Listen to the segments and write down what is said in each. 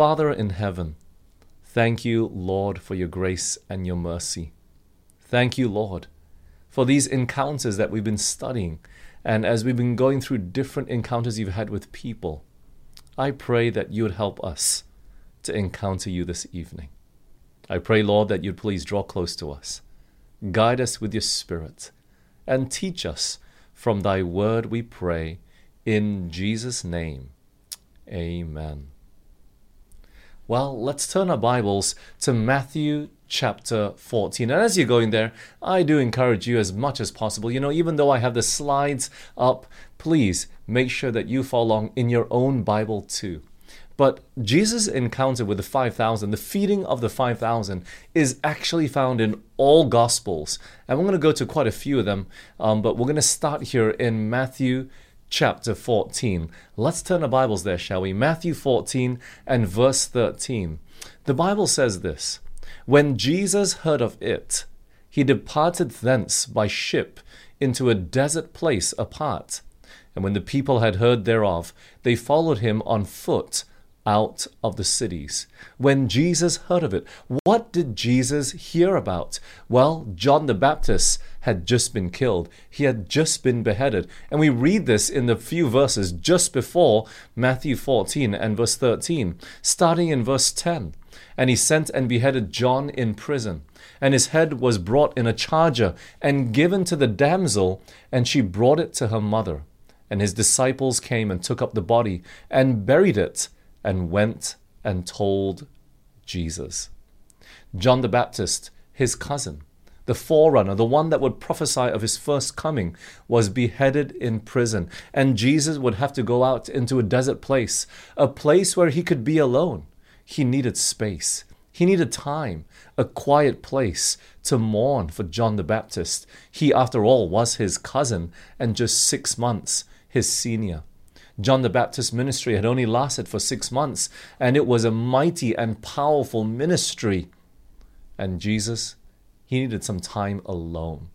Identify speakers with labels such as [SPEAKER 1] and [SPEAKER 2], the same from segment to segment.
[SPEAKER 1] Father in heaven, thank you, Lord, for your grace and your mercy. Thank you, Lord, for these encounters that we've been studying. And as we've been going through different encounters you've had with people, I pray that you would help us to encounter you this evening. I pray, Lord, that you'd please draw close to us, guide us with your Spirit, and teach us from thy word, we pray, in Jesus' name. Amen. Well, let's turn our Bibles to Matthew chapter 14. And as you're going there, I do encourage you as much as possible. You know, even though I have the slides up, please make sure that you follow along in your own Bible too. But Jesus' encounter with the 5,000, the feeding of the 5,000, is actually found in all Gospels. And we're going to go to quite a few of them, um, but we're going to start here in Matthew chapter 14. Let's turn our Bibles there, shall we? Matthew 14 and verse 13. The Bible says this When Jesus heard of it, he departed thence by ship into a desert place apart. And when the people had heard thereof, they followed him on foot out of the cities. When Jesus heard of it, what did Jesus hear about? Well, John the Baptist had just been killed. He had just been beheaded. And we read this in the few verses just before Matthew 14 and verse 13, starting in verse 10. And he sent and beheaded John in prison. And his head was brought in a charger and given to the damsel, and she brought it to her mother. And his disciples came and took up the body and buried it and went and told Jesus. John the Baptist, his cousin, the forerunner, the one that would prophesy of his first coming, was beheaded in prison. And Jesus would have to go out into a desert place, a place where he could be alone. He needed space. He needed time, a quiet place to mourn for John the Baptist. He, after all, was his cousin and just six months his senior. John the Baptist's ministry had only lasted for six months, and it was a mighty and powerful ministry. And Jesus, he needed some time alone.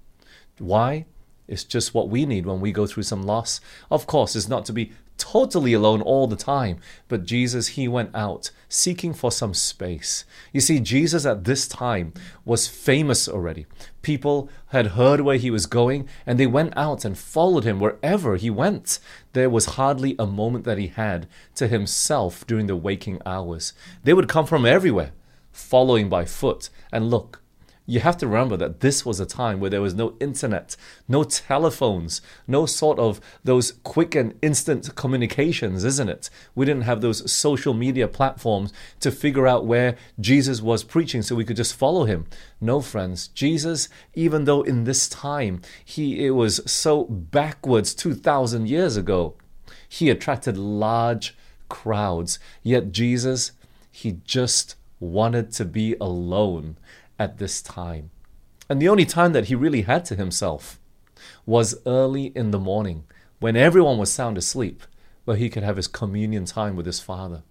[SPEAKER 1] Why? It's just what we need when we go through some loss. Of course, it's not to be totally alone all the time. But Jesus, he went out seeking for some space. You see, Jesus at this time was famous already. People had heard where he was going and they went out and followed him wherever he went. There was hardly a moment that he had to himself during the waking hours. They would come from everywhere, following by foot. And look, you have to remember that this was a time where there was no internet, no telephones, no sort of those quick and instant communications, isn't it? We didn't have those social media platforms to figure out where Jesus was preaching so we could just follow him. No, friends, Jesus, even though in this time he it was so backwards 2000 years ago, he attracted large crowds. Yet Jesus, he just wanted to be alone at this time. And the only time that he really had to himself was early in the morning when everyone was sound asleep, where he could have his communion time with his Father.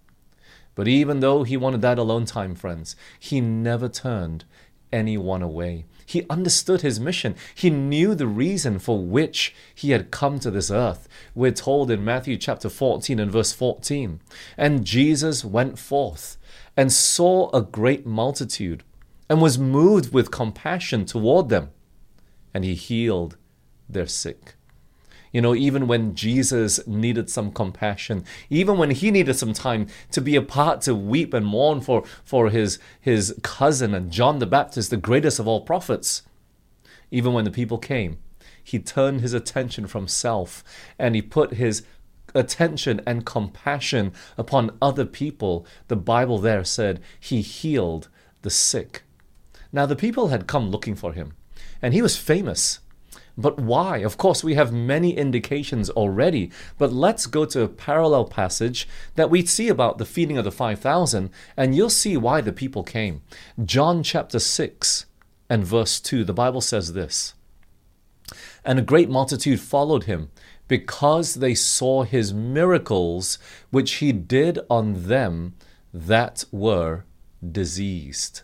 [SPEAKER 1] But even though he wanted that alone time, friends, he never turned anyone away. He understood his mission. He knew the reason for which he had come to this earth. We're told in Matthew chapter 14 and verse 14. And Jesus went forth and saw a great multitude and was moved with compassion toward them, and he healed their sick. You know, even when Jesus needed some compassion, even when he needed some time to be apart to weep and mourn for, for his, his cousin and John the Baptist, the greatest of all prophets, even when the people came, he turned his attention from self and he put his attention and compassion upon other people. The Bible there said he healed the sick. Now, the people had come looking for him, and he was famous. But why? Of course, we have many indications already, but let's go to a parallel passage that we see about the feeding of the 5,000, and you'll see why the people came. John chapter 6 and verse 2, the Bible says this And a great multitude followed him because they saw his miracles which he did on them that were diseased.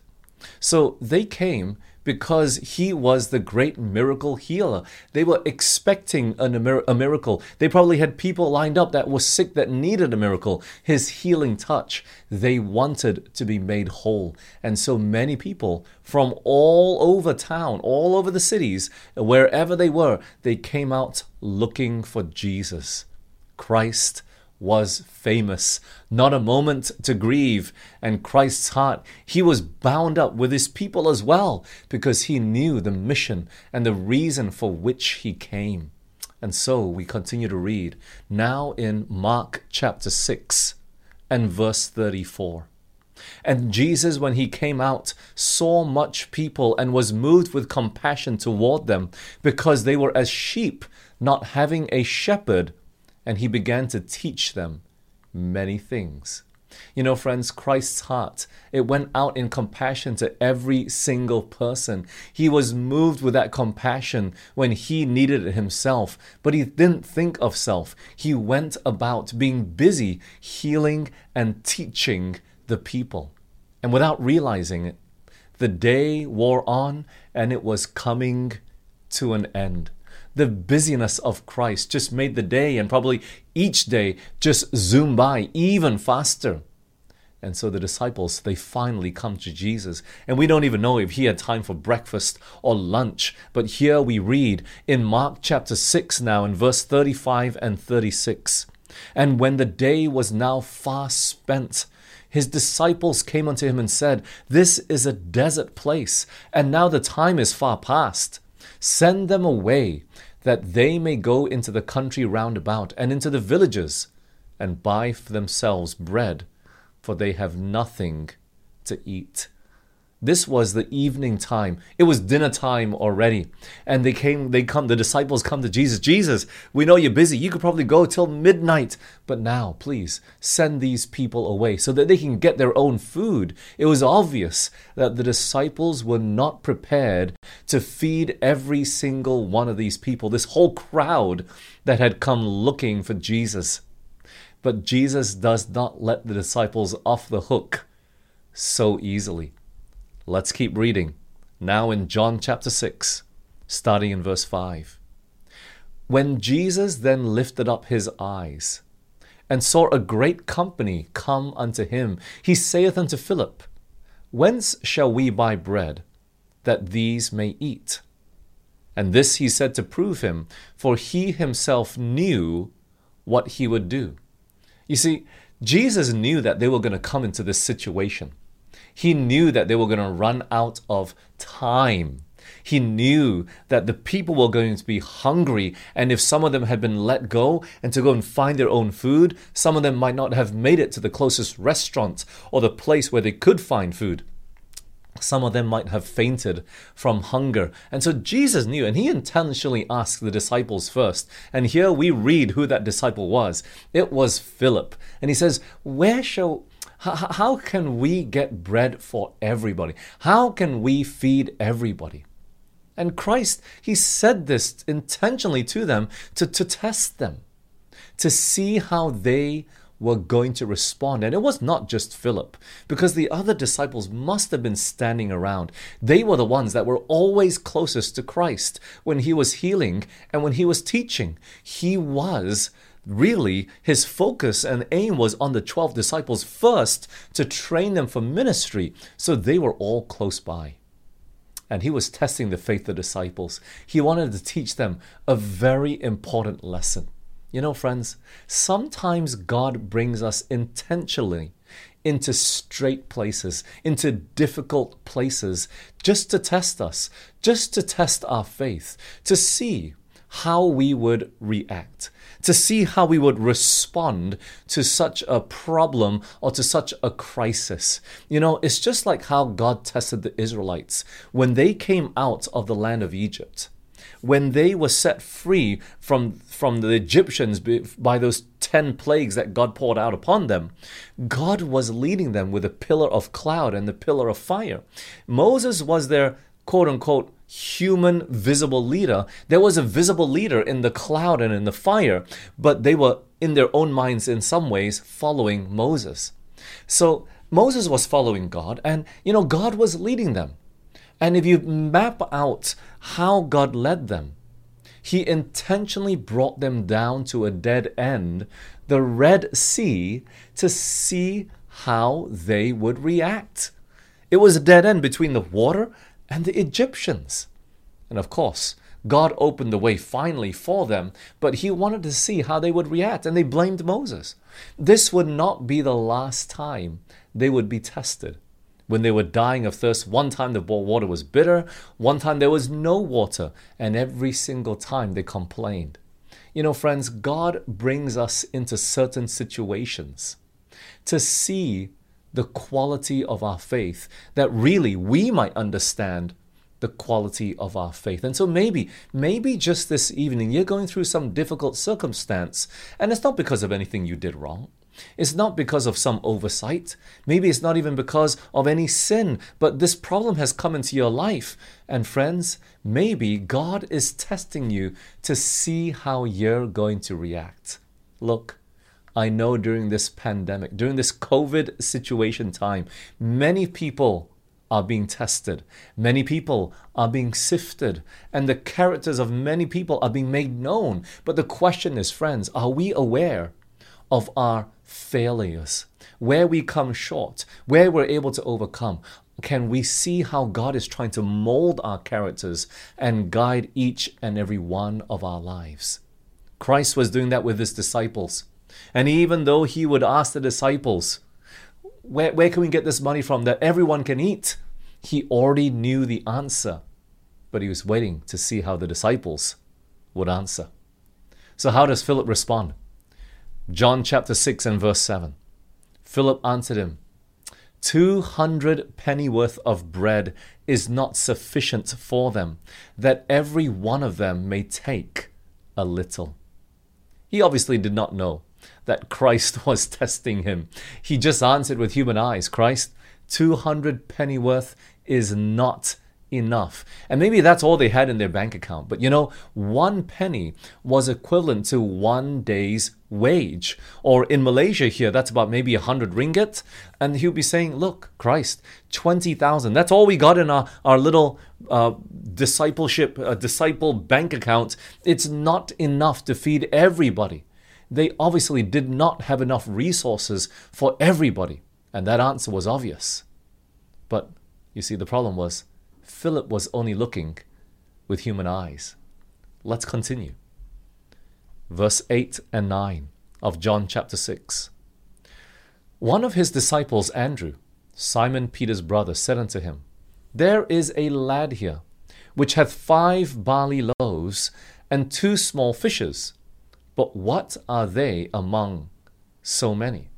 [SPEAKER 1] So they came because he was the great miracle healer. They were expecting a, miracle. They probably had people lined up that were sick that needed a miracle, his healing touch. They wanted to be made whole. And so many people from all over town, all over the cities, wherever they were, they came out looking for Jesus. Christ was famous. Not a moment to grieve. And Christ's heart, he was bound up with his people as well because he knew the mission and the reason for which he came. And so we continue to read now in Mark chapter 6 and verse 34. And Jesus, when he came out, saw much people and was moved with compassion toward them because they were as sheep not having a shepherd and he began to teach them many things. You know, friends, Christ's heart, it went out in compassion to every single person. He was moved with that compassion when he needed it himself, but he didn't think of self. He went about being busy healing and teaching the people. And without realizing it, the day wore on and it was coming to an end the busyness of Christ just made the day and probably each day just zoom by even faster. And so the disciples, they finally come to Jesus. And we don't even know if he had time for breakfast or lunch. But here we read in Mark chapter 6 now in verse 35 and 36. And when the day was now far spent, his disciples came unto him and said, This is a desert place, and now the time is far past. Send them away that they may go into the country round about and into the villages and buy for themselves bread, for they have nothing to eat. This was the evening time. It was dinner time already. And they came, they come, the disciples come to Jesus. Jesus, we know you're busy. You could probably go till midnight. But now, please, send these people away so that they can get their own food. It was obvious that the disciples were not prepared to feed every single one of these people, this whole crowd that had come looking for Jesus. But Jesus does not let the disciples off the hook so easily. Let's keep reading. Now in John chapter 6, starting in verse 5. When Jesus then lifted up his eyes and saw a great company come unto him, he saith unto Philip, Whence shall we buy bread that these may eat? And this he said to prove him, for he himself knew what he would do. You see, Jesus knew that they were going to come into this situation. He knew that they were going to run out of time. He knew that the people were going to be hungry, and if some of them had been let go and to go and find their own food, some of them might not have made it to the closest restaurant or the place where they could find food. Some of them might have fainted from hunger. And so Jesus knew, and he intentionally asked the disciples first. And here we read who that disciple was. It was Philip. And he says, Where shall how can we get bread for everybody? How can we feed everybody? And Christ, He said this intentionally to them to, to test them, to see how they were going to respond. And it was not just Philip, because the other disciples must have been standing around. They were the ones that were always closest to Christ when he was healing and when he was teaching. He was really his focus and aim was on the 12 disciples first to train them for ministry. So they were all close by. And he was testing the faith of the disciples. He wanted to teach them a very important lesson. You know, friends, sometimes God brings us intentionally into strait places, into difficult places, just to test us, just to test our faith, to see how we would react, to see how we would respond to such a problem or to such a crisis. You know, it's just like how God tested the Israelites when they came out of the land of Egypt. When they were set free from, from the Egyptians by those 10 plagues that God poured out upon them, God was leading them with a pillar of cloud and the pillar of fire. Moses was their quote unquote human visible leader. There was a visible leader in the cloud and in the fire, but they were in their own minds in some ways following Moses. So Moses was following God, and you know, God was leading them. And if you map out how God led them, He intentionally brought them down to a dead end, the Red Sea, to see how they would react. It was a dead end between the water and the Egyptians. And of course, God opened the way finally for them, but He wanted to see how they would react, and they blamed Moses. This would not be the last time they would be tested. When they were dying of thirst, one time the water was bitter, one time there was no water, and every single time they complained. You know, friends, God brings us into certain situations to see the quality of our faith, that really we might understand the quality of our faith. And so maybe, maybe just this evening, you're going through some difficult circumstance, and it's not because of anything you did wrong. It's not because of some oversight. Maybe it's not even because of any sin, but this problem has come into your life. And friends, maybe God is testing you to see how you're going to react. Look, I know during this pandemic, during this COVID situation time, many people are being tested. Many people are being sifted, and the characters of many people are being made known. But the question is, friends, are we aware of our failures, where we come short, where we're able to overcome? Can we see how God is trying to mold our characters and guide each and every one of our lives? Christ was doing that with his disciples. And even though he would ask the disciples, where, where can we get this money from that everyone can eat? He already knew the answer, but he was waiting to see how the disciples would answer. So, how does Philip respond? John chapter 6 and verse 7. Philip answered him, Two hundred pennyworth of bread is not sufficient for them, that every one of them may take a little. He obviously did not know that Christ was testing him. He just answered with human eyes Christ, 200 pennyworth is not enough. And maybe that's all they had in their bank account. But you know, one penny was equivalent to one day's wage. Or in Malaysia here, that's about maybe a hundred ringgit. And he'll be saying, look, Christ, 20,000. That's all we got in our, our little uh, discipleship, uh, disciple bank account. It's not enough to feed everybody they obviously did not have enough resources for everybody. And that answer was obvious. But you see, the problem was Philip was only looking with human eyes. Let's continue. Verse 8 and 9 of John chapter 6. One of his disciples, Andrew, Simon Peter's brother, said unto him, There is a lad here, which hath five barley loaves and two small fishes. But what are they among so many?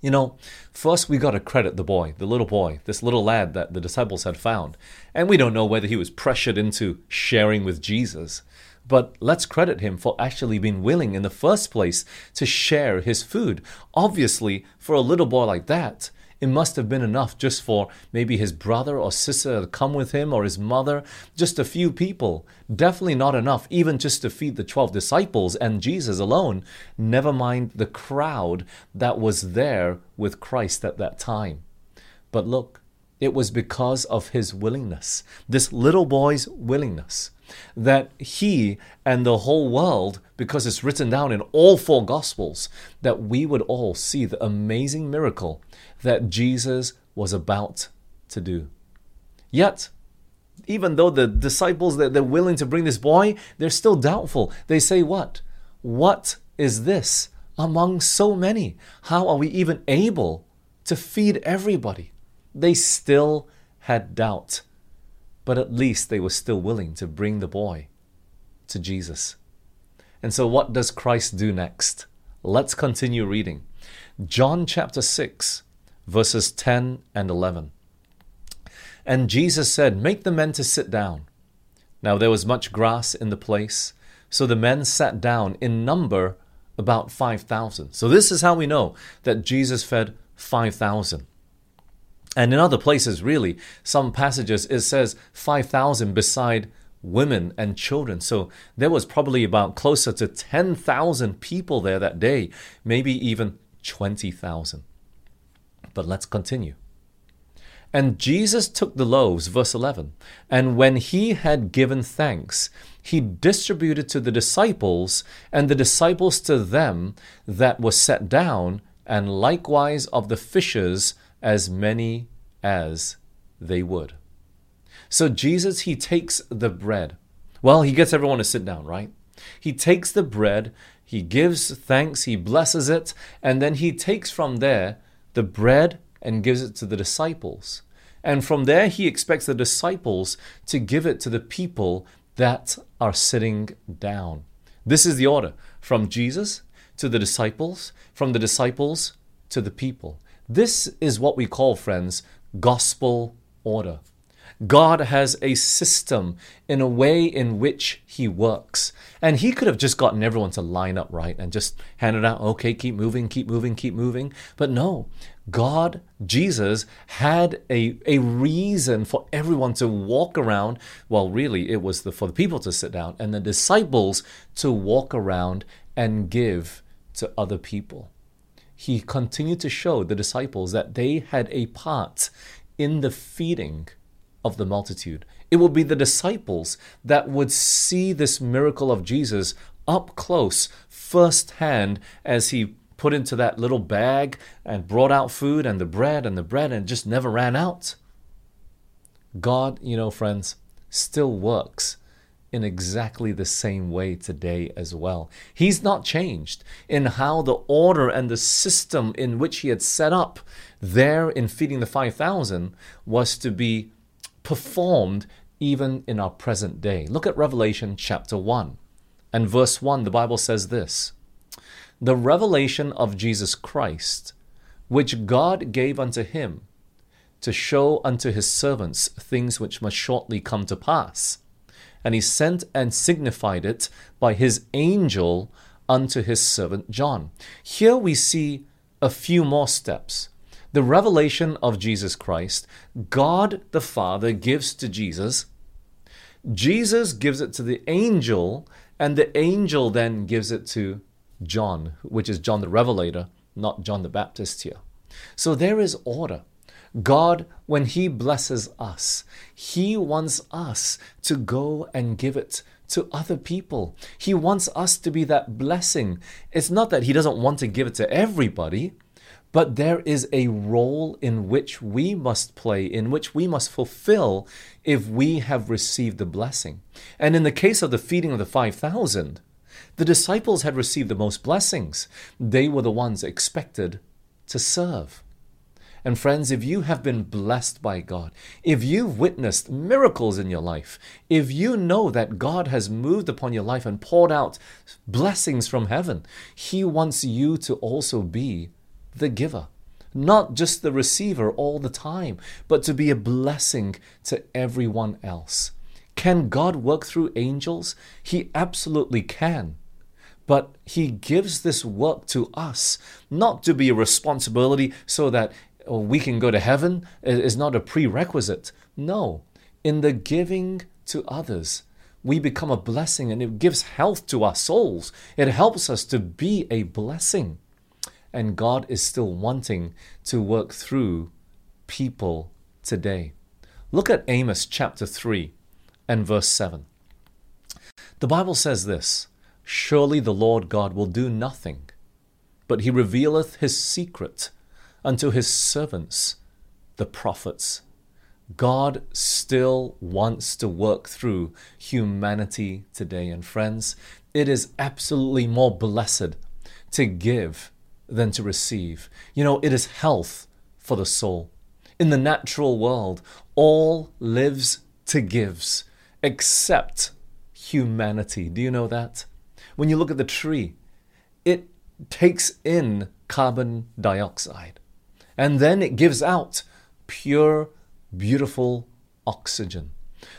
[SPEAKER 1] You know, first we got to credit the boy, the little boy, this little lad that the disciples had found. And we don't know whether he was pressured into sharing with Jesus. But let's credit him for actually being willing in the first place to share his food. Obviously, for a little boy like that, it must have been enough just for maybe his brother or sister to come with him or his mother, just a few people. Definitely not enough, even just to feed the 12 disciples and Jesus alone, never mind the crowd that was there with Christ at that time. But look, it was because of his willingness, this little boy's willingness, that he and the whole world, because it's written down in all four Gospels, that we would all see the amazing miracle that Jesus was about to do. Yet, even though the disciples that they're willing to bring this boy, they're still doubtful. They say, What? What is this among so many? How are we even able to feed everybody? They still had doubt, but at least they were still willing to bring the boy to Jesus. And so, what does Christ do next? Let's continue reading. John chapter 6, verses 10 and 11. And Jesus said, Make the men to sit down. Now there was much grass in the place, so the men sat down in number about 5,000. So this is how we know that Jesus fed 5,000. And in other places, really, some passages, it says 5,000 beside women and children. So there was probably about closer to 10,000 people there that day, maybe even 20,000. But let's continue. And Jesus took the loaves, verse 11, and when he had given thanks, he distributed to the disciples, and the disciples to them that were set down, and likewise of the fishes as many as they would. So Jesus, he takes the bread. Well, he gets everyone to sit down, right? He takes the bread, he gives thanks, he blesses it, and then he takes from there the bread and gives it to the disciples. And from there, he expects the disciples to give it to the people that are sitting down. This is the order from Jesus to the disciples, from the disciples to the people. This is what we call, friends, gospel order. God has a system in a way in which He works. And He could have just gotten everyone to line up right and just handed out, okay, keep moving, keep moving, keep moving. But no, God, Jesus, had a, a reason for everyone to walk around. Well, really, it was the, for the people to sit down and the disciples to walk around and give to other people. He continued to show the disciples that they had a part in the feeding of the multitude. It would be the disciples that would see this miracle of Jesus up close, firsthand, as he put into that little bag and brought out food and the bread and the bread and just never ran out. God, you know, friends, still works in exactly the same way today as well. He's not changed in how the order and the system in which he had set up there in feeding the 5,000 was to be performed even in our present day. Look at Revelation chapter 1 and verse 1. The Bible says this The revelation of Jesus Christ, which God gave unto him to show unto his servants things which must shortly come to pass. And he sent and signified it by his angel unto his servant John. Here we see a few more steps the revelation of Jesus Christ, God the Father gives to Jesus. Jesus gives it to the angel, and the angel then gives it to John, which is John the Revelator, not John the Baptist here. So there is order. God, when He blesses us, He wants us to go and give it to other people. He wants us to be that blessing. It's not that He doesn't want to give it to everybody. But there is a role in which we must play, in which we must fulfill if we have received the blessing. And in the case of the feeding of the 5,000, the disciples had received the most blessings. They were the ones expected to serve. And friends, if you have been blessed by God, if you've witnessed miracles in your life, if you know that God has moved upon your life and poured out blessings from heaven, He wants you to also be the giver, not just the receiver all the time, but to be a blessing to everyone else. Can God work through angels? He absolutely can. But He gives this work to us, not to be a responsibility so that oh, we can go to heaven, is not a prerequisite. No, in the giving to others, we become a blessing and it gives health to our souls. It helps us to be a blessing and God is still wanting to work through people today. Look at Amos chapter 3 and verse 7. The Bible says this Surely the Lord God will do nothing, but he revealeth his secret unto his servants, the prophets. God still wants to work through humanity today. And friends, it is absolutely more blessed to give than to receive. You know, it is health for the soul. In the natural world, all lives to gives except humanity. Do you know that? When you look at the tree, it takes in carbon dioxide and then it gives out pure, beautiful oxygen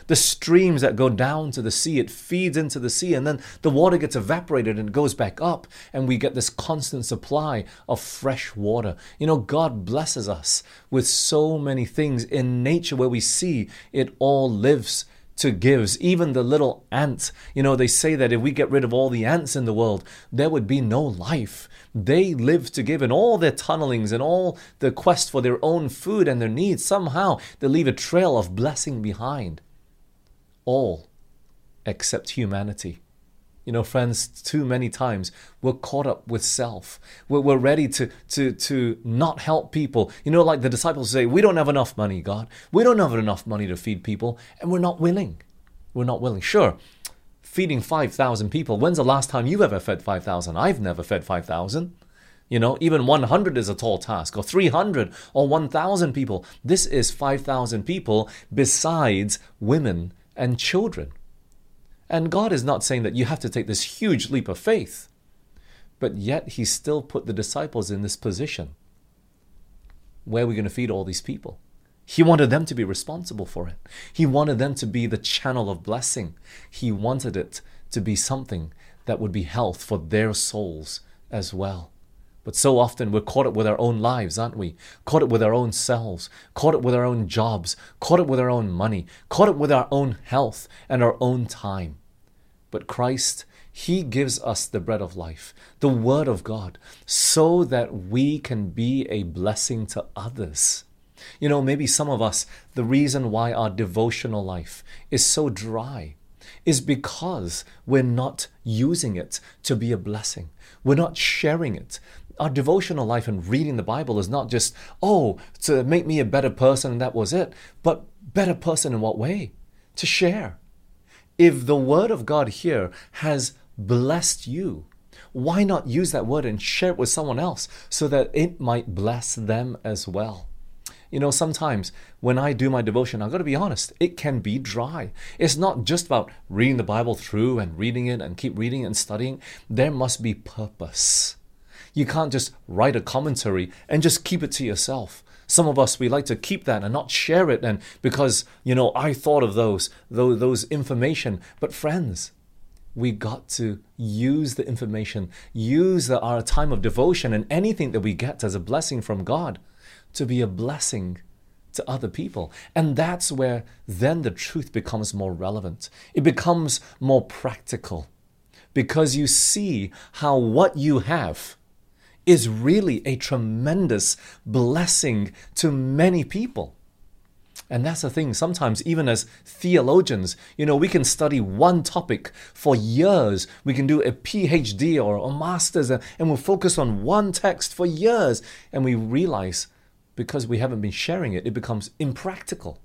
[SPEAKER 1] the streams that go down to the sea, it feeds into the sea, and then the water gets evaporated and goes back up, and we get this constant supply of fresh water. You know, God blesses us with so many things in nature where we see it all lives to give. Even the little ant, you know, they say that if we get rid of all the ants in the world, there would be no life. They live to give, and all their tunnelings and all the quest for their own food and their needs, somehow they leave a trail of blessing behind. All except humanity. You know, friends, too many times we're caught up with self. We're, we're ready to, to, to not help people. You know, like the disciples say, We don't have enough money, God. We don't have enough money to feed people, and we're not willing. We're not willing. Sure, feeding 5,000 people. When's the last time you ever fed 5,000? I've never fed 5,000. You know, even 100 is a tall task, or 300, or 1,000 people. This is 5,000 people besides women and children. And God is not saying that you have to take this huge leap of faith, but yet He still put the disciples in this position. Where are we going to feed all these people? He wanted them to be responsible for it. He wanted them to be the channel of blessing. He wanted it to be something that would be health for their souls as well. But so often we're caught up with our own lives, aren't we? Caught up with our own selves, caught up with our own jobs, caught up with our own money, caught up with our own health and our own time. But Christ, He gives us the bread of life, the Word of God, so that we can be a blessing to others. You know, maybe some of us, the reason why our devotional life is so dry is because we're not using it to be a blessing. We're not sharing it. Our devotional life and reading the Bible is not just, oh, to make me a better person and that was it, but better person in what way? To share if the word of God here has blessed you, why not use that word and share it with someone else so that it might bless them as well? You know, sometimes when I do my devotion, I've got to be honest, it can be dry. It's not just about reading the Bible through and reading it and keep reading and studying. There must be purpose. You can't just write a commentary and just keep it to yourself. Some of us we like to keep that and not share it, and because you know I thought of those those, information. But friends, we got to use the information, use the, our time of devotion, and anything that we get as a blessing from God to be a blessing to other people. And that's where then the truth becomes more relevant. It becomes more practical because you see how what you have is really a tremendous blessing to many people. And that's the thing, sometimes, even as theologians, you know, we can study one topic for years. We can do a PhD or a master's, uh, and we'll focus on one text for years. And we realize because we haven't been sharing it, it becomes impractical.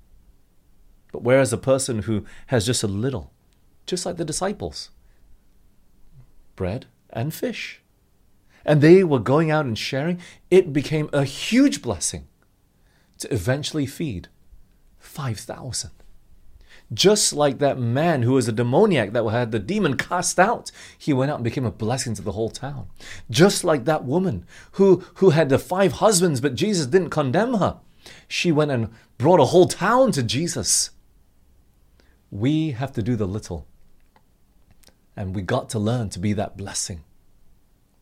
[SPEAKER 1] But whereas a person who has just a little, just like the disciples, bread and fish, and they were going out and sharing, it became a huge blessing to eventually feed 5,000. Just like that man who was a demoniac that had the demon cast out, he went out and became a blessing to the whole town. Just like that woman who, who had the five husbands, but Jesus didn't condemn her. She went and brought a whole town to Jesus. We have to do the little. And we got to learn to be that blessing.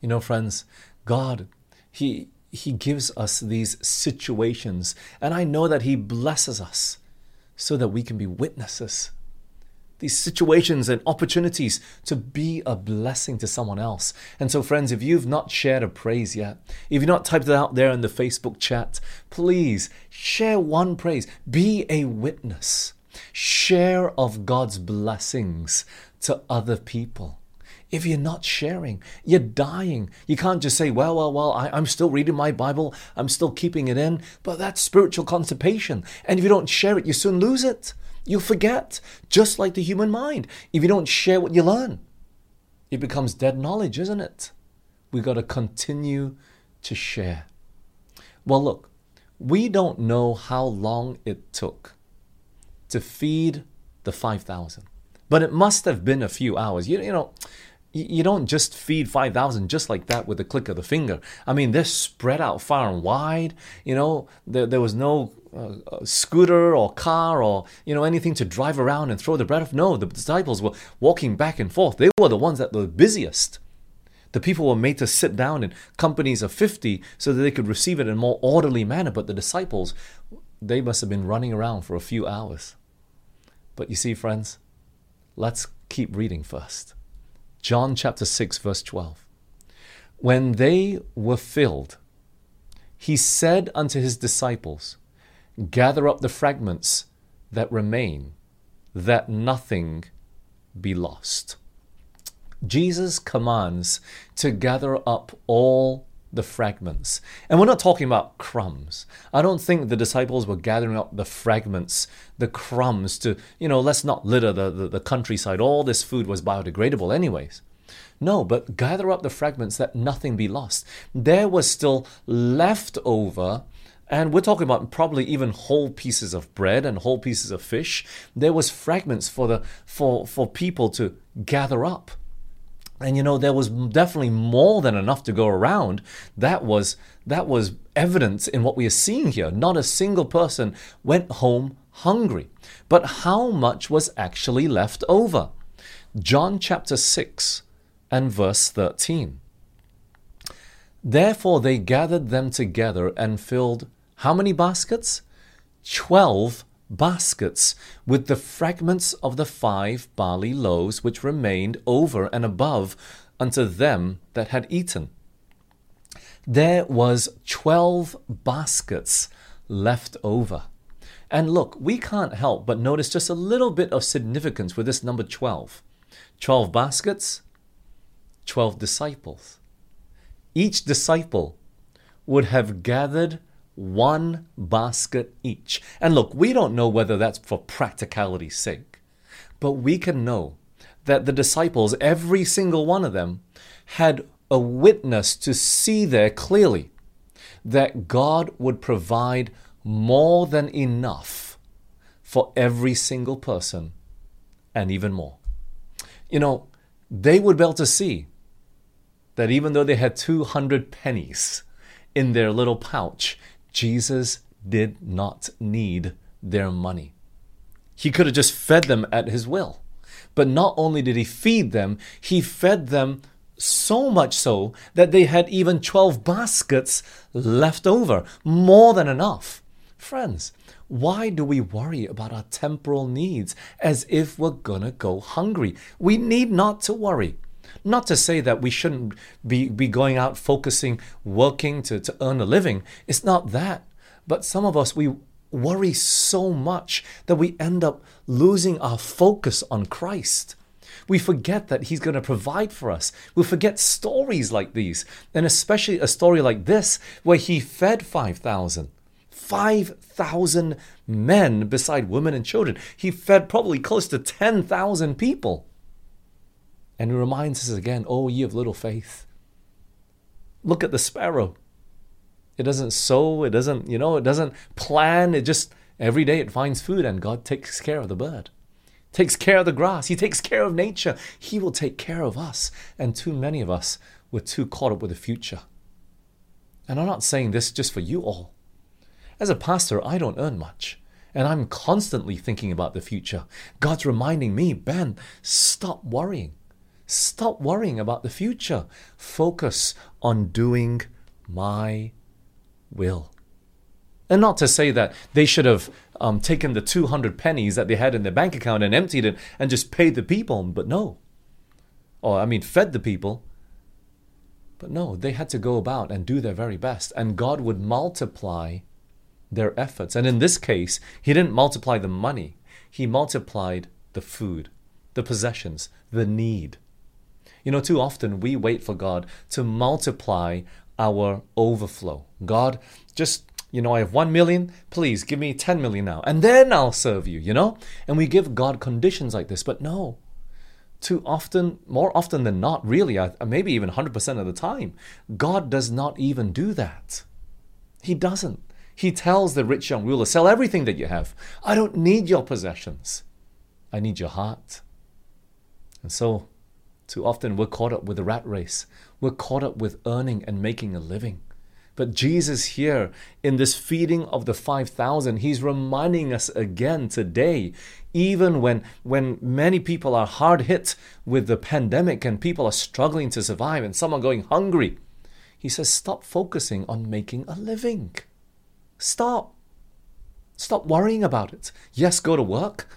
[SPEAKER 1] You know, friends, God, He He gives us these situations, and I know that He blesses us so that we can be witnesses. These situations and opportunities to be a blessing to someone else. And so, friends, if you've not shared a praise yet, if you've not typed it out there in the Facebook chat, please share one praise. Be a witness. Share of God's blessings to other people if you're not sharing, you're dying. You can't just say, well, well, well, I, am still reading my Bible, I'm still keeping it in, but that's spiritual constipation. And if you don't share it, you soon lose it. You'll forget, just like the human mind. If you don't share what you learn, it becomes dead knowledge, isn't it? We've got to continue to share. Well, look, we don't know how long it took to feed the 5,000, but it must have been a few hours. You, you know, you don't just feed 5,000 just like that with the click of the finger. I mean, they're spread out far and wide. You know, there, there was no uh, scooter or car or, you know, anything to drive around and throw the bread off. No, the disciples were walking back and forth. They were the ones that were busiest. The people were made to sit down in companies of 50 so that they could receive it in a more orderly manner. But the disciples, they must have been running around for a few hours. But you see, friends, let's keep reading first. John chapter 6, verse 12. When they were filled, he said unto his disciples, Gather up the fragments that remain, that nothing be lost. Jesus commands to gather up all the fragments. And we're not talking about crumbs. I don't think the disciples were gathering up the fragments, the crumbs to, you know, let's not litter the, the, the countryside. All this food was biodegradable, anyways. No, but gather up the fragments that nothing be lost. There was still leftover and we're talking about probably even whole pieces of bread and whole pieces of fish. There was fragments for the for for people to gather up. And you know there was definitely more than enough to go around. That was that was evidence in what we are seeing here. Not a single person went home hungry. But how much was actually left over? John chapter 6 and verse 13. Therefore they gathered them together and filled how many baskets? Twelve baskets with the fragments of the five barley loaves which remained over and above unto them that had eaten. There was twelve baskets left over. And look, we can't help but notice just a little bit of significance with this number 12. 12 baskets, 12 disciples. Each disciple would have gathered one basket each. And look, we don't know whether that's for practicality's sake, but we can know that the disciples, every single one of them, had a witness to see there clearly that God would provide more than enough for every single person and even more. You know, they would be able to see that even though they had 200 pennies in their little pouch, Jesus did not need their money. He could have just fed them at his will. But not only did he feed them, he fed them so much so that they had even 12 baskets left over, more than enough. Friends, why do we worry about our temporal needs as if we're gonna go hungry? We need not to worry. Not to say that we shouldn't be, be going out focusing, working to, to earn a living. It's not that. But some of us, we worry so much that we end up losing our focus on Christ. We forget that He's going to provide for us. We forget stories like these, and especially a story like this where He fed 5,000. 5,000 men beside women and children. He fed probably close to 10,000 people. And he reminds us again, Oh, ye of little faith. Look at the sparrow. It doesn't sow, it doesn't, you know, it doesn't plan. It just, every day it finds food and God takes care of the bird, takes care of the grass. He takes care of nature. He will take care of us. And too many of us were too caught up with the future. And I'm not saying this just for you all. As a pastor, I don't earn much. And I'm constantly thinking about the future. God's reminding me, Ben, stop worrying. Stop worrying about the future. Focus on doing my will. And not to say that they should have um, taken the 200 pennies that they had in their bank account and emptied it and just paid the people, but no. Or, I mean, fed the people. But no, they had to go about and do their very best, and God would multiply their efforts. And in this case, He didn't multiply the money, He multiplied the food, the possessions, the need. You know, too often we wait for God to multiply our overflow. God, just, you know, I have one million, please give me 10 million now, and then I'll serve you, you know? And we give God conditions like this, but no. Too often, more often than not, really, maybe even 100% of the time, God does not even do that. He doesn't. He tells the rich young ruler, Sell everything that you have. I don't need your possessions. I need your heart. And so too often we're caught up with the rat race. We're caught up with earning and making a living. But Jesus, here in this feeding of the 5,000, he's reminding us again today, even when, when many people are hard hit with the pandemic and people are struggling to survive and some are going hungry, he says, stop focusing on making a living. Stop. Stop worrying about it. Yes, go to work,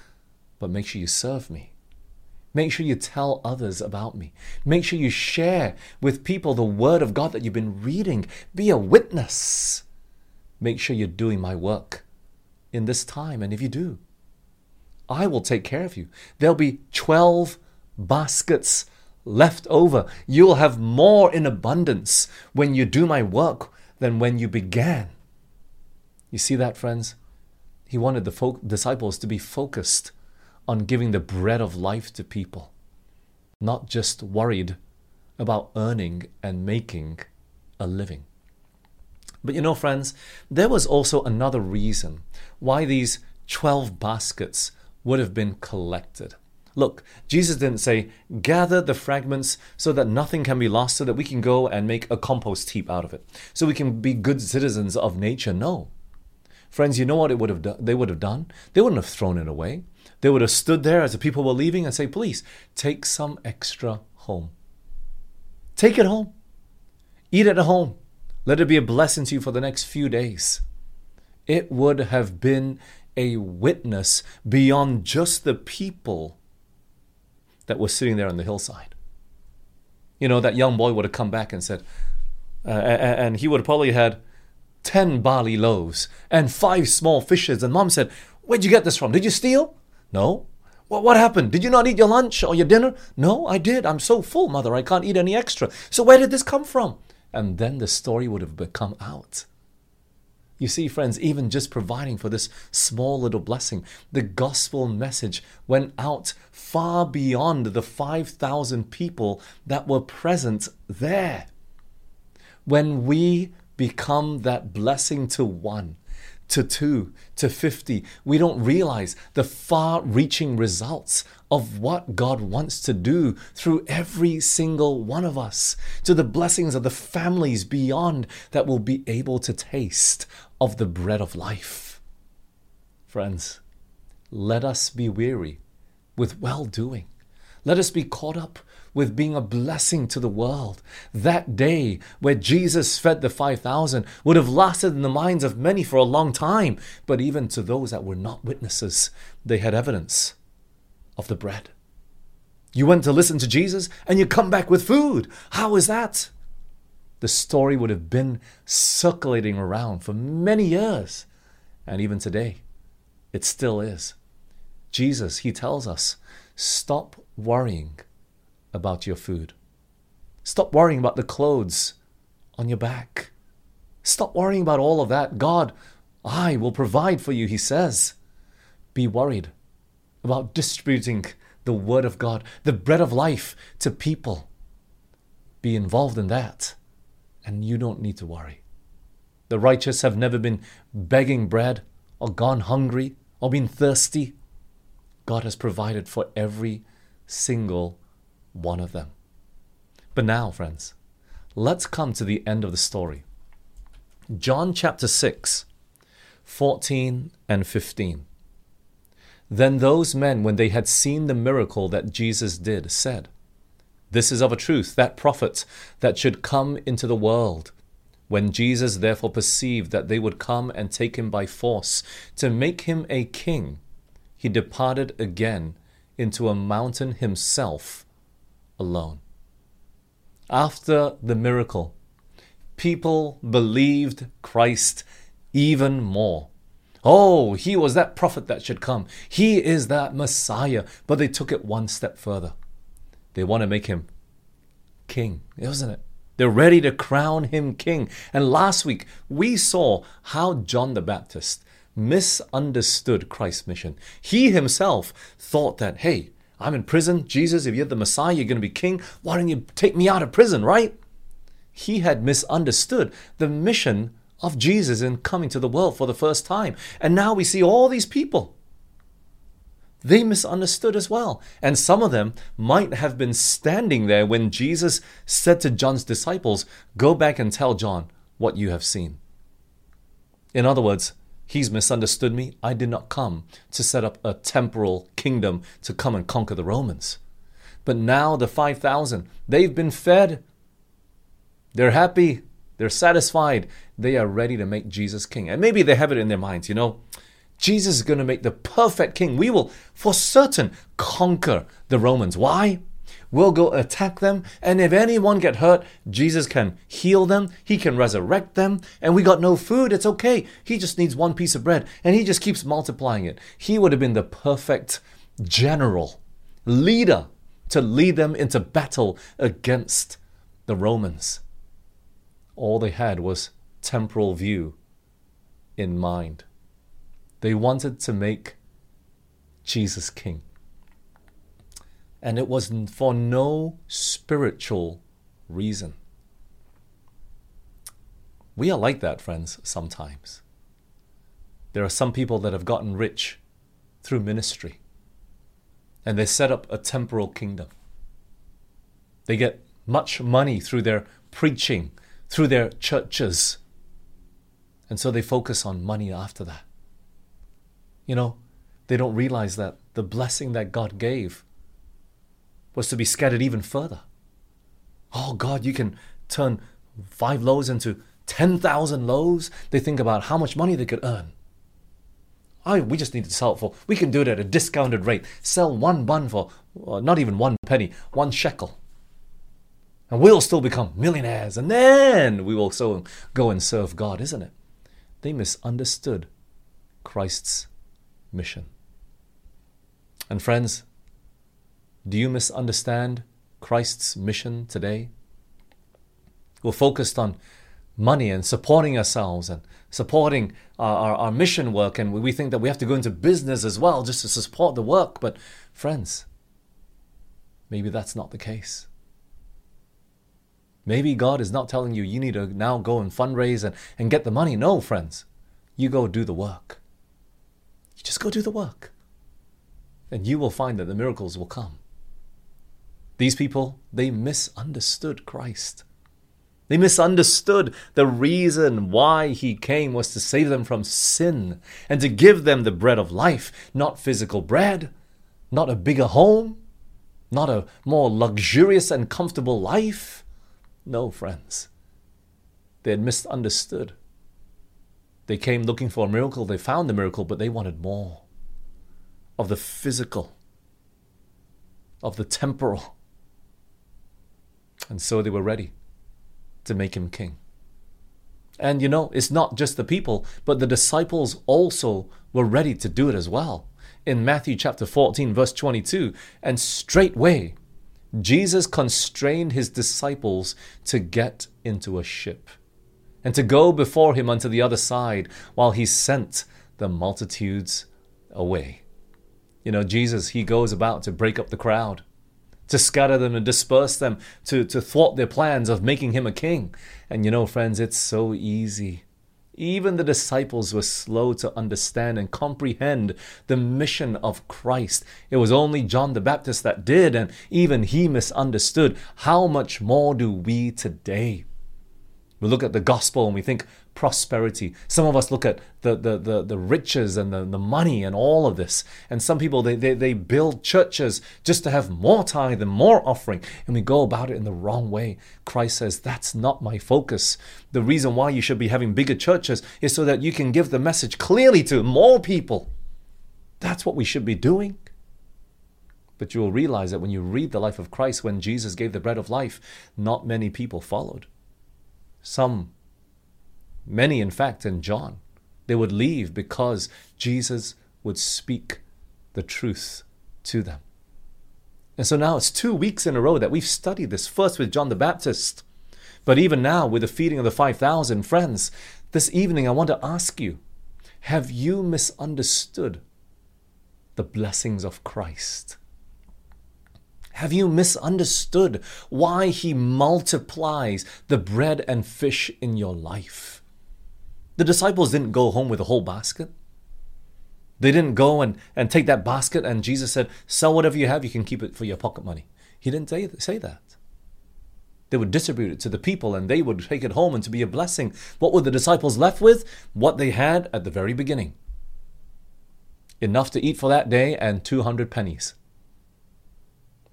[SPEAKER 1] but make sure you serve me. Make sure you tell others about me. Make sure you share with people the word of God that you've been reading. Be a witness. Make sure you're doing my work in this time. And if you do, I will take care of you. There'll be 12 baskets left over. You'll have more in abundance when you do my work than when you began. You see that, friends? He wanted the disciples to be focused on giving the bread of life to people, not just worried about earning and making a living. But you know, friends, there was also another reason why these 12 baskets would have been collected. Look, Jesus didn't say, gather the fragments so that nothing can be lost, so that we can go and make a compost heap out of it, so we can be good citizens of nature. No. Friends, you know what it would have done? They would have done? They wouldn't have thrown it away. They would have stood there as the people were leaving and say, please, take some extra home. Take it home. Eat it at home. Let it be a blessing to you for the next few days. It would have been a witness beyond just the people that were sitting there on the hillside. You know, that young boy would have come back and said, uh, and he would have probably had 10 barley loaves and five small fishes. And mom said, Where'd you get this from? Did you steal? No. Well, what happened? Did you not eat your lunch or your dinner? No, I did. I'm so full, mother. I can't eat any extra. So where did this come from? And then the story would have become out. You see, friends, even just providing for this small little blessing, the gospel message went out far beyond the 5,000 people that were present there. When we become that blessing to one, to two, to 50, we don't realize the far reaching results of what God wants to do through every single one of us, to the blessings of the families beyond that will be able to taste of the bread of life. Friends, let us be weary with well doing. Let us be caught up with being a blessing to the world. That day where Jesus fed the 5,000 would have lasted in the minds of many for a long time, but even to those that were not witnesses, they had evidence of the bread. You went to listen to Jesus and you come back with food. How is that? the story would have been circulating around for many years. And even today, it still is. Jesus, he tells us, stop worrying about your food. Stop worrying about the clothes on your back. Stop worrying about all of that. God, I will provide for you, he says. Be worried about distributing the word of God, the bread of life to people. Be involved in that and you don't need to worry. The righteous have never been begging bread or gone hungry or been thirsty. God has provided for every single one of them. But now, friends, let's come to the end of the story. John chapter 6, 14 and 15. Then those men, when they had seen the miracle that Jesus did, said, this is of a truth that prophet that should come into the world. When Jesus therefore perceived that they would come and take him by force to make him a king, he departed again into a mountain himself alone. After the miracle, people believed Christ even more. Oh, he was that prophet that should come. He is that Messiah. But they took it one step further. They want to make him king, isn't it? They're ready to crown him king. And last week, we saw how John the Baptist misunderstood Christ's mission. He himself thought that, hey, I'm in prison. Jesus, if you're the Messiah, you're going to be king. Why don't you take me out of prison, right? He had misunderstood the mission of Jesus in coming to the world for the first time. And now we see all these people they misunderstood as well. And some of them might have been standing there when Jesus said to John's disciples, Go back and tell John what you have seen. In other words, he's misunderstood me. I did not come to set up a temporal kingdom to come and conquer the Romans. But now the 5,000, they've been fed. They're happy. They're satisfied. They are ready to make Jesus king. And maybe they have it in their minds, you know, Jesus is going to make the perfect king. We will, for certain, conquer the Romans. Why? We'll go attack them, and if anyone get hurt, Jesus can heal them, he can resurrect them, and we got no food, it's okay. He just needs one piece of bread, and he just keeps multiplying it. He would have been the perfect general, leader to lead them into battle against the Romans. All they had was temporal view in mind. They wanted to make Jesus king. And it was for no spiritual reason. We are like that, friends, sometimes. There are some people that have gotten rich through ministry, and they set up a temporal kingdom. They get much money through their preaching, through their churches, and so they focus on money after that. You know, they don't realize that the blessing that God gave was to be scattered even further. Oh, God, you can turn five loaves into 10,000 loaves. They think about how much money they could earn. I, we just need to sell it for, we can do it at a discounted rate. Sell one bun for uh, not even one penny, one shekel. And we'll still become millionaires. And then we will so go and serve God, isn't it? They misunderstood Christ's mission. And friends, do you misunderstand Christ's mission today? We're focused on money and supporting ourselves and supporting our, our, our, mission work, and we think that we have to go into business as well just to support the work. But, friends, maybe that's not the case. Maybe God is not telling you you need to now go and fundraise and, and get the money. No, friends. You go do the work. You just go do the work. And you will find that the miracles will come. These people, they misunderstood Christ. They misunderstood the reason why he came was to save them from sin and to give them the bread of life, not physical bread, not a bigger home, not a more luxurious and comfortable life. No, friends. They had misunderstood. They came looking for a miracle, they found the miracle, but they wanted more of the physical, of the temporal. And so they were ready to make him king. And you know, it's not just the people, but the disciples also were ready to do it as well. In Matthew chapter 14, verse 22, and straightway Jesus constrained his disciples to get into a ship and to go before him unto the other side while he sent the multitudes away. You know, Jesus, he goes about to break up the crowd to scatter them and disperse them, to, to thwart their plans of making him a king. And you know, friends, it's so easy. Even the disciples were slow to understand and comprehend the mission of Christ. It was only John the Baptist that did, and even he misunderstood. How much more do we today? We look at the gospel and we think prosperity. Some of us look at the, the, the, the riches and the, the money and all of this. And some people, they, they, they build churches just to have more tithe and more offering. And we go about it in the wrong way. Christ says, that's not my focus. The reason why you should be having bigger churches is so that you can give the message clearly to more people. That's what we should be doing. But you will realize that when you read the life of Christ, when Jesus gave the bread of life, not many people followed. Some, many in fact, in John, they would leave because Jesus would speak the truth to them. And so now it's two weeks in a row that we've studied this, first with John the Baptist, but even now with the feeding of the 5,000 friends. This evening, I want to ask you have you misunderstood the blessings of Christ? Have you misunderstood why He multiplies the bread and fish in your life? The disciples didn't go home with a whole basket. They didn't go and, and take that basket and Jesus said, Sell whatever you have, you can keep it for your pocket money. He didn't say, say that. They would distribute it to the people and they would take it home and to be a blessing. What were the disciples left with? What they had at the very beginning enough to eat for that day and 200 pennies.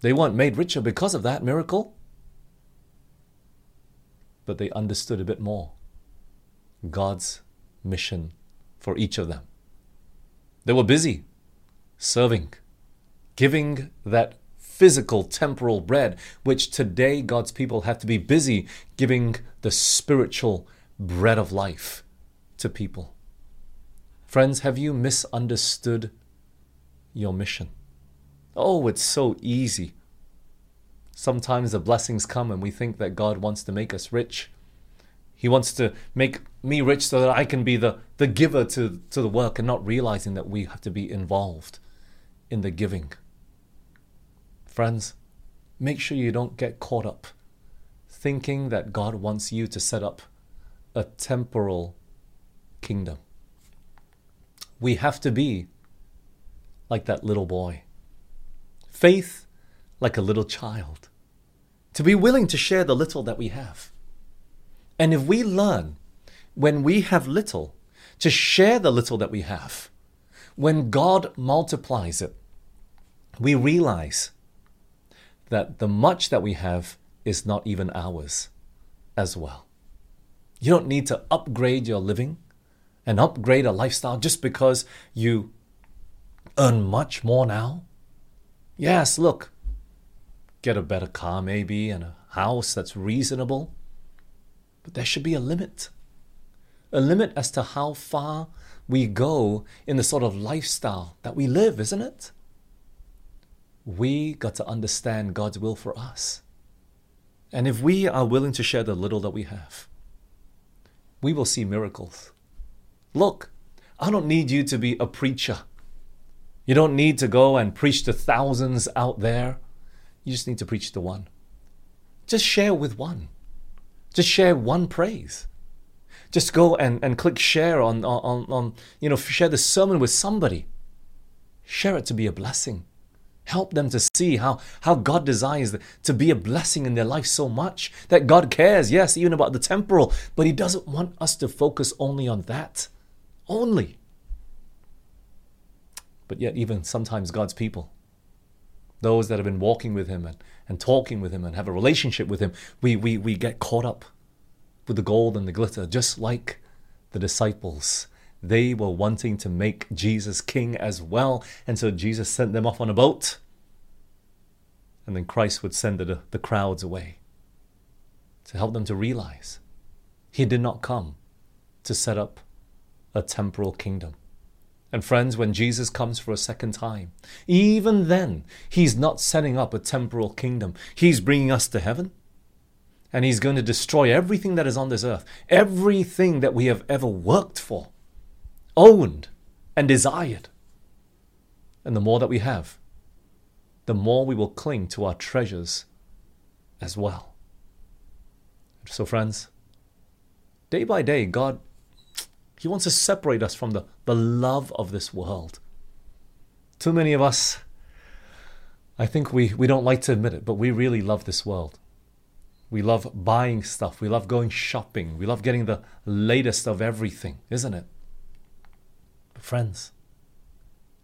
[SPEAKER 1] They weren't made richer because of that miracle, but they understood a bit more God's mission for each of them. They were busy serving, giving that physical, temporal bread, which today God's people have to be busy giving the spiritual bread of life to people. Friends, have you misunderstood your mission? Oh, it's so easy. Sometimes the blessings come and we think that God wants to make us rich. He wants to make me rich so that I can be the, the giver to, to the work and not realizing that we have to be involved in the giving. Friends, make sure you don't get caught up thinking that God wants you to set up a temporal kingdom. We have to be like that little boy. Faith like a little child. To be willing to share the little that we have. And if we learn when we have little to share the little that we have, when God multiplies it, we realize that the much that we have is not even ours as well. You don't need to upgrade your living and upgrade a lifestyle just because you earn much more now. Yes, look, get a better car maybe and a house that's reasonable. But there should be a limit. A limit as to how far we go in the sort of lifestyle that we live, isn't it? we got to understand God's will for us. And if we are willing to share the little that we have, we will see miracles. Look, I don't need you to be a preacher. You don't need to go and preach to thousands out there. You just need to preach to one. Just share with one. Just share one praise. Just go and, and click share on, on, on, you know, share the sermon with somebody. Share it to be a blessing. Help them to see how, how God desires to be a blessing in their life so much that God cares, yes, even about the temporal, but He doesn't want us to focus only on that. Only. But yet, even sometimes God's people, those that have been walking with Him and, and talking with Him and have a relationship with Him, we, we, we get caught up with the gold and the glitter, just like the disciples they were wanting to make Jesus king as well. And so Jesus sent them off on a boat. And then Christ would send the, the crowds away to help them to realize he did not come to set up a temporal kingdom. And friends, when Jesus comes for a second time, even then, he's not setting up a temporal kingdom. He's bringing us to heaven. And he's going to destroy everything that is on this earth, everything that we have ever worked for owned and desired. And the more that we have, the more we will cling to our treasures as well. So, friends, day by day, God, He wants to separate us from the, the love of this world. Too many of us, I think we, we don't like to admit it, but we really love this world. We love buying stuff. We love going shopping. We love getting the latest of everything, isn't it? Friends,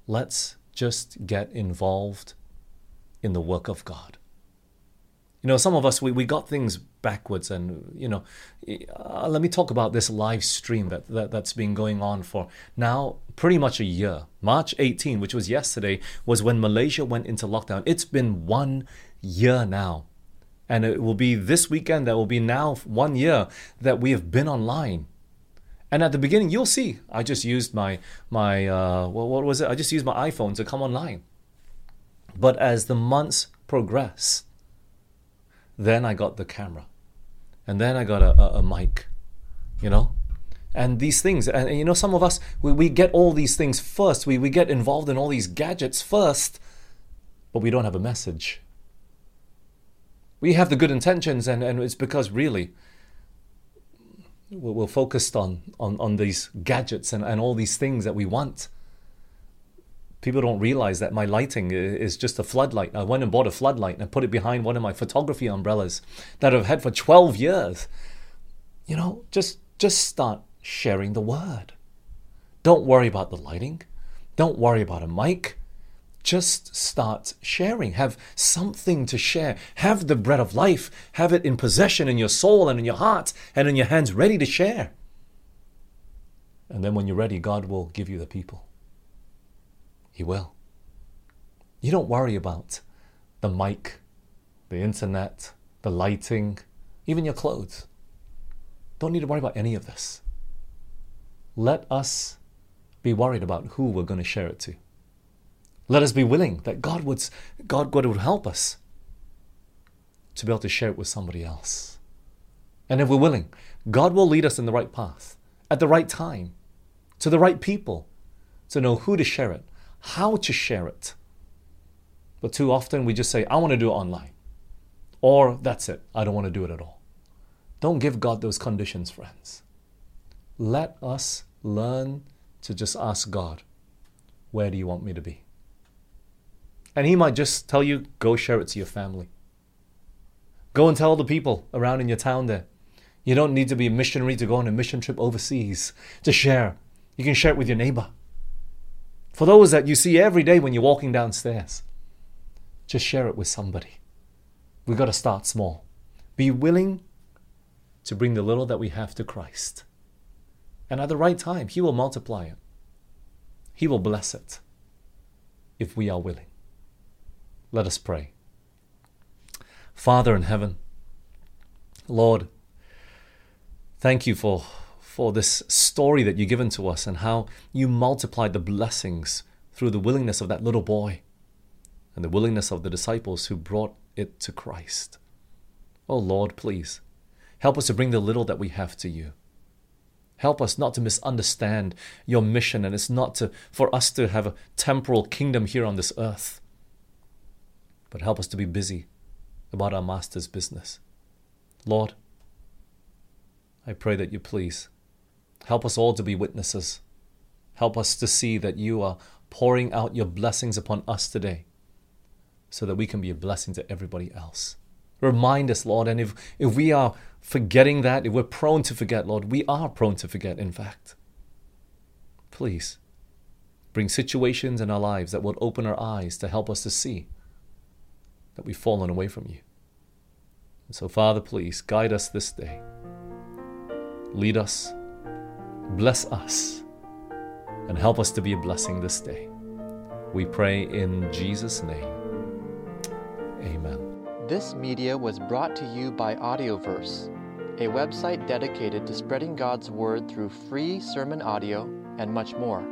[SPEAKER 1] let's just get involved in the work of God. You know, some of us, we, we got things backwards, and, you know, uh, let me talk about this live stream that, that, that's been going on for now pretty much a year. March 18, which was yesterday, was when Malaysia went into lockdown. It's been one year now. And it will be this weekend that will be now one year that we have been online. And at the beginning, you'll see. I just used my my uh, what, what was it? I just used my iPhone to come online. But as the months progress, then I got the camera, and then I got a, a, a mic, you know, and these things. And, and, you know, some of us we, we get all these things first. We we get involved in all these gadgets first, but we don't have a message. We have the good intentions, and, and it's because really we're focused on, on, on these gadgets and, and all these things that we want. People don't realize that my lighting is just a floodlight. I went and bought a floodlight and put it behind one of my photography umbrellas that I've had for 12 years. You know, just just start sharing the word. Don't worry about the lighting. Don't worry about a mic just start sharing. Have something to share. Have the bread of life. Have it in possession in your soul and in your heart and in your hands, ready to share. And then when you're ready, God will give you the people. He will. You don't worry about the mic, the internet, the lighting, even your clothes. Don't need to worry about any of this. Let us be worried about who we're going to share it to. Let us be willing that God would, God, God would help us to be able to share it with somebody else. And if we're willing, God will lead us in the right path at the right time, to the right people, to know who to share it, how to share it. But too often we just say, I want to do it online. Or that's it, I don't want to do it at all. Don't give God those conditions, friends. Let us learn to just ask God, where do you want me to be? And He might just tell you, go share it to your family. Go and tell the people around in your town there. You don't need to be a missionary to go on a mission trip overseas to share. You can share it with your neighbor. For those that you see every day when you're walking downstairs, just share it with somebody. We've got to start small. Be willing to bring the little that we have to Christ. And at the right time, He will multiply it. He will bless it if we are willing. Let us pray. Father in heaven, Lord, thank you for, for this story that you've given to us and how you multiplied the blessings through the willingness of that little boy and the willingness of the disciples who brought it to Christ. Oh Lord, please help us to bring the little that we have to you. Help us not to misunderstand your mission, and it's not to, for us to have a temporal kingdom here on this earth, but help us to be busy about our Master's business. Lord, I pray that you please help us all to be witnesses. Help us to see that you are pouring out your blessings upon us today so that we can be a blessing to everybody else. Remind us, Lord, and if, if we are forgetting that, if we're prone to forget, Lord, we are prone to forget, in fact. Please bring situations in our lives that will open our eyes to help us to see that we've fallen away from you. And so, Father, please guide us this day. Lead us, bless us, and help us to be a blessing this day. We pray in Jesus' name. Amen.
[SPEAKER 2] This media was brought to you by Audioverse, a website dedicated to spreading God's Word through free sermon audio and much more.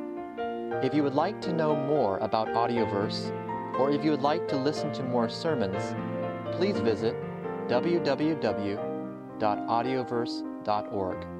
[SPEAKER 2] If you would like to know more about Audioverse, or if you would like to listen to more sermons, please visit www.audioverse.org.